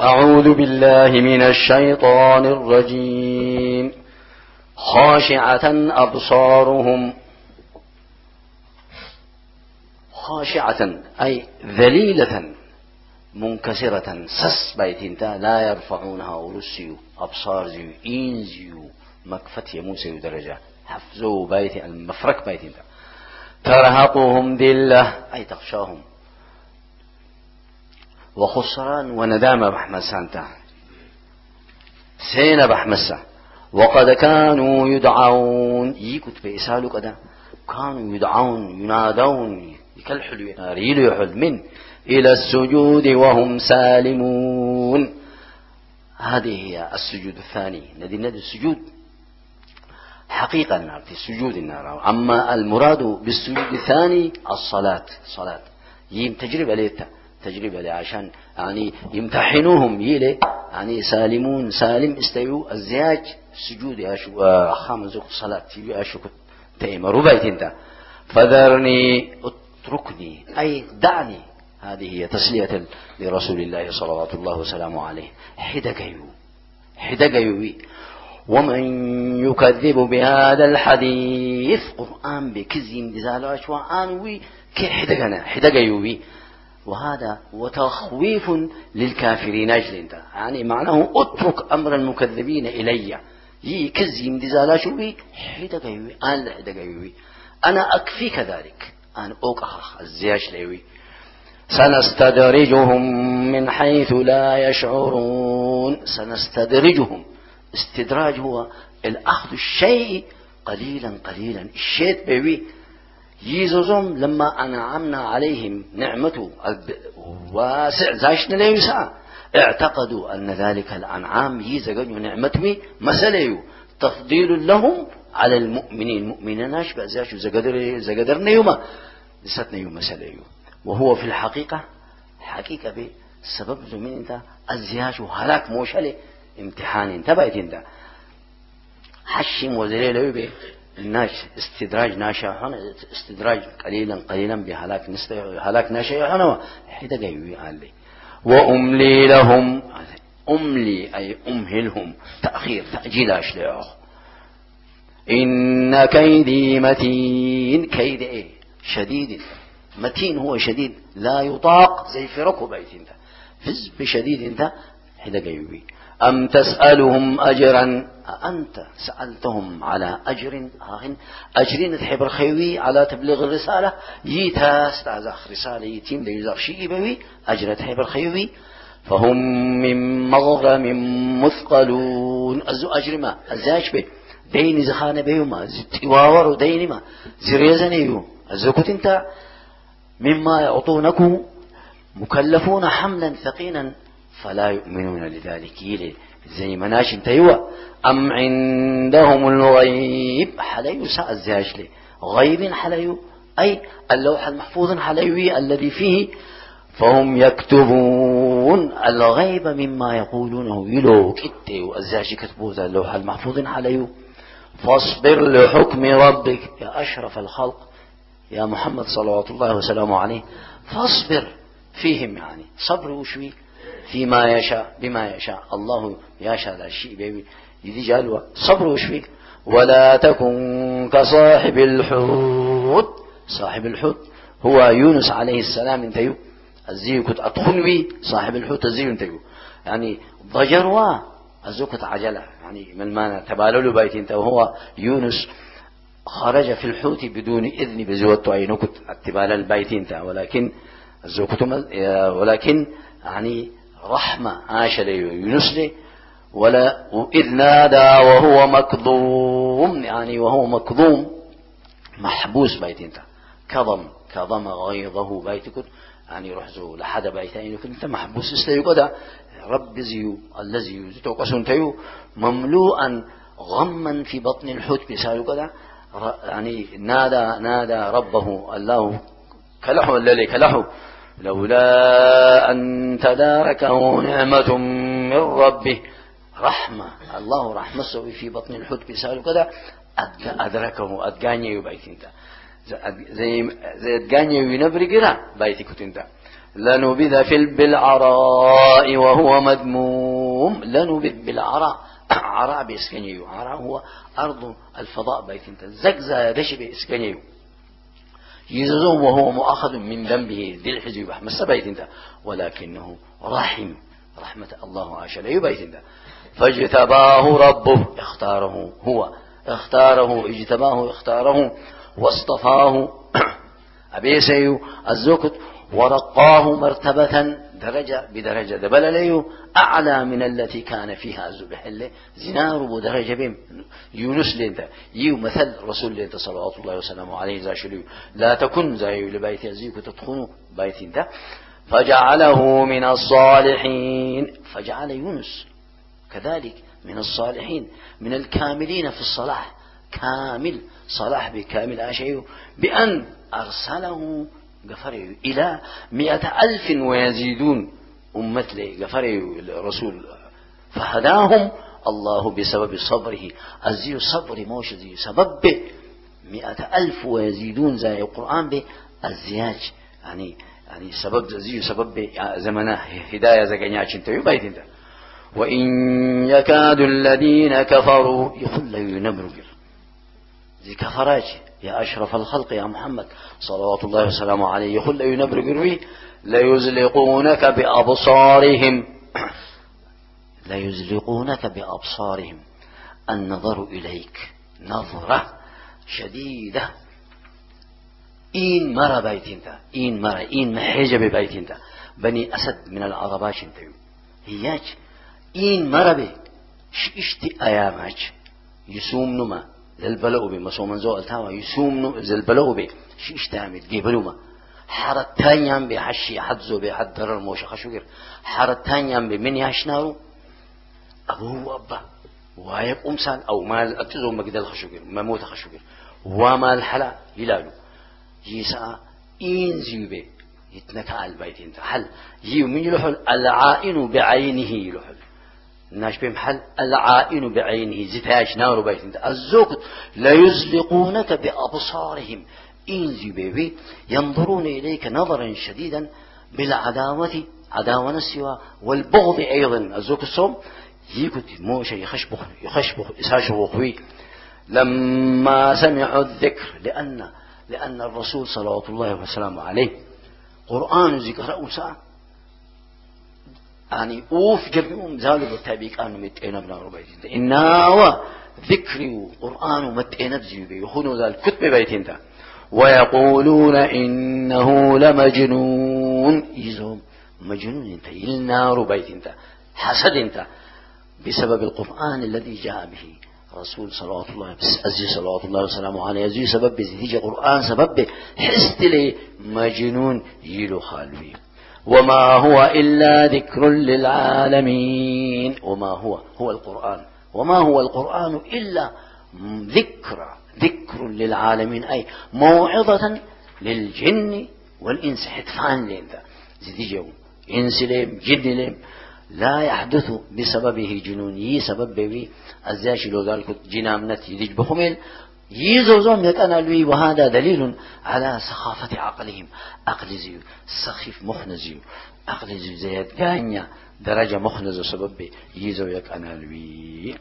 أعوذ بالله من الشيطان الرجيم. خاشعة أبصارهم. خاشعة أي ذليلة منكسرة سس بيتين لا يرفعونها ورسيو أبصار زيو إين زيو مكفت يموسى درجة. حفزو بيت المفرك بيتين ترهقهم ذلة أي تخشاهم. وخسران وندامة بحمد سانتا. سينا بحمسة وقد كانوا يدعون. يكت بإسالو كذا كانوا يدعون ينادون. يكالحلو يناريلو يحل من؟ إلى السجود وهم سالمون. هذه هي السجود الثاني. ندي ندي السجود. حقيقة النار في سجود النار. أما المراد بالسجود الثاني الصلاة. صلاة. يم تجربة ليتا تجربة لي عشان يعني يمتحنوهم. يلي يعني سالمون سالم استيو الزياج سجود ياشو آه، خامس صلاة تيجي ياشو تيمر ربيت انت. فذرني اتركني أي دعني. هذه هي تسلية لرسول الله صلوات الله وسلامه عليه. حدقيو حدقيو. ومن يكذب بهذا الحديث قرآن بكزيم دزالو أشواء آنوي كي حدقنا حدقيو. وهذا وتخويف للكافرين. أجل أنت. يعني معناه اترك أمر المكذبين إلي. يي كزيم دزالا شوي. حدقيوي أنا حدقيوي أنا أكفيك ذلك أنا أوقع الزياش ليوي. سنستدرجهم من حيث لا يشعرون. سنستدرجهم. استدراج هو الأخذ الشيء قليلا قليلا. الشيء بيوي. يزوزهم لما أنعمنا عليهم نعمته. واسع زاشنا ليسا اعتقدوا أن ذلك الأنعام يزغن نعمتي مسألة تفضيل لهم على المؤمنين. مؤمنين زاشو زقدر زقدرنا يوما. لستنا يوم مسألة. وهو في الحقيقة حقيقة بي سبب من انت. الزياش هلاك موشلة. امتحان انت بقيت انت. حشم وزليل بي الناش استدراج ناشا استدراج قليلا قليلا بهلاك نسبة هلاك ناشا هنا حدا جاي قال لي وأملي لهم أملي أي أمهلهم تأخير تأجيل أشلي إن كيدي متين. كيد إيه؟ شديد. متين هو شديد لا يطاق زي في ركبة انت. فز بشديد انت حدا جايبي أم تسألهم أجرا؟ أنت سألتهم على أجر؟ آهن أجرين تحب خيوي على تبليغ الرسالة؟ ييتا استعزخ رسالة يتيم ليزاق شيء بوي أجر تحب خيوي فهم من مغرم مثقلون. أزو أجر ما؟ أزاش به دين زخانة بيوما تواور دين ما؟ زريزنيو أزو كنت انت مما يعطونكم مكلفون حملا ثقيلا. فلا يؤمنون لذلك. يلي زي مناش انتيوا أم عندهم الغيب؟ حليو سأزياش لي. غيب حليو أي اللوح المحفوظ حليوي الذي فيه. فهم يكتبون الغيب مما يقولونه. يلو كتي أزياش كتبوه اللوح المحفوظ حليو فاصبر لحكم ربك. يا أشرف الخلق يا محمد صلوات الله وسلامه عليه. فاصبر فيهم يعني. صبر وشوي فيما يشاء بما يشاء. الله يشاء لا شيء بيبي يدي صبر وشوي ولا تكن كصاحب الحوت. صاحب الحوت هو يونس عليه السلام انتيو الزيو كنت أدخل بي صاحب الحوت الزيو انتيو يعني ضجروا الزوكة عجلة. يعني من ما تبالوا بيت انت وهو يونس. خرج في الحوت بدون إذن بزوت عينك اتبال البيت انت. ولكن ولكن يعني رحمة عاش لي يونس لي ولا إذ نادى وهو مكظوم يعني وهو مكظوم محبوس بيت انت. كظم كظم غيظه بيتك يعني يروح زو لحد بيتين انت محبوس اسلي قدا رب زيو الذي يزتو قسنتيو مملوءا غما في بطن الحوت بسالو قدا يعني نادى نادى ربه الله كلحه الليل كلحه. لولا أن تداركه نعمة من ربه. رحمة. الله رحمة سوي في بطن الحوت بيسأله كذا أدركه. أدقاني بيت انت. زي زي أدقاني ينبري قرا انت. لنبذ في بالعراء وهو مذموم. لنبذ بالعراء. عراء بإسكنيو عراء هو أرض الفضاء بيت انت. زقزا دش بإسكنيو يزوم وهو مؤاخذ من ذنبه ذي الحزب بحمس بيت انت. ولكنه رحم. رحمة الله عاش لا بيت انت. فاجتباه ربه. اختاره هو. اختاره. اجتباه اختاره. واصطفاه. أبيسيو الزوكت ورقاه مرتبة درجة بدرجة. دبل ليه أعلى من التي كان فيها زبحله زنار بدرجة بهم. يونس لنت يو مثل رسول لنت صلوات الله وسلامه عليه زاشليو لا تكن زي لبيت يزيك تدخلوا بيت انت فجعله من الصالحين. فجعل يونس كذلك من الصالحين. من الكاملين في الصلاح كامل صلاح بكامل أشياء. بأن أرسله غفره إلى مئة ألف ويزيدون. أمة لي غفره الرسول. فهداهم الله بسبب صبره. الزي صبر موش زي سبب مئة ألف ويزيدون زي القرآن به. الزياج يعني يعني سبب زي سبب زمنة هداية زكانيا چنتو بيت انت. وإن يكاد الذين كفروا يقول لا ينبروا زي كفراج يا أشرف الخلق يا محمد. صلوات الله وسلامه عليه. يقول لا ينبروا قروي ليزلقونك بأبصارهم. لا يزلقونك بأبصارهم. النظر إليك نظرة شديدة. إين مرة بيت انت إين مرة إين محجب بيت انت بني أسد من العرباش انت هياج إين مرة بي اشتي أياماج يسوم نما. زلبلو بي. مسو منزو التاوى يسوم نما زلبلو بي. شيش تعمل جيبلو ما حرتان يام بي حشي حدزو بي حد درر موش خشوكر. حرتان يام بي من ياشنارو؟ أبوه أبا. وايق أمسان أو مال أتزو مقدل خشوكر مموت خشوكر. ومال حلا يلالو. جيسا إن زيوبي يتنكا البيت انت. حل. يو من يلحل العائن بعينه يلحل الناش بهم حل. العائن بعينه زتاش نار بيت انت الزوق لا يزلقونك بأبصارهم. إن زيوبي ينظرون إليك نظرا شديدا بالعداوة عداوة السوى والبغض أيضا. الزوق الصوم يكت موشى يخشبخ يخشبخ إساشبخ لما سمعوا الذكر لأن لأن الرسول صلوات الله وسلامه عليه قرآن ذكر أوسع يعني أوف جميعهم زالوا بالتابيك كانوا متئنا بنا ربيت إنا ذكر قرآن متئنا بزيوبي يخونوا ذا الكتب بيت ويقولون إنه لمجنون. يزوم مجنون انت النار بيت انت حسد انت بسبب القرآن الذي جاء به رسول صلوات الله عزيز صلوات الله وسلامه عليه. عزيز سبب بزيج قرآن سبب حست لي مجنون يلو خالوي وما هو إلا ذكر للعالمين. وما هو؟ هو القرآن. وما هو القرآن إلا ذكر ذكر للعالمين أي موعظة للجن والإنس حتفان ذا. زيدي جو إنس لهم جن لهم لا يحدث بسببه جنون يي سبب بي لو ذلك جنامنت يدج بخمل يزوزهم يتأنا لوي وهذا دليل على سخافة عقلهم. عقل زيو سخيف مخنزيو عقل زيو زياد درجة مخنز سبب يزو يك أنا لوي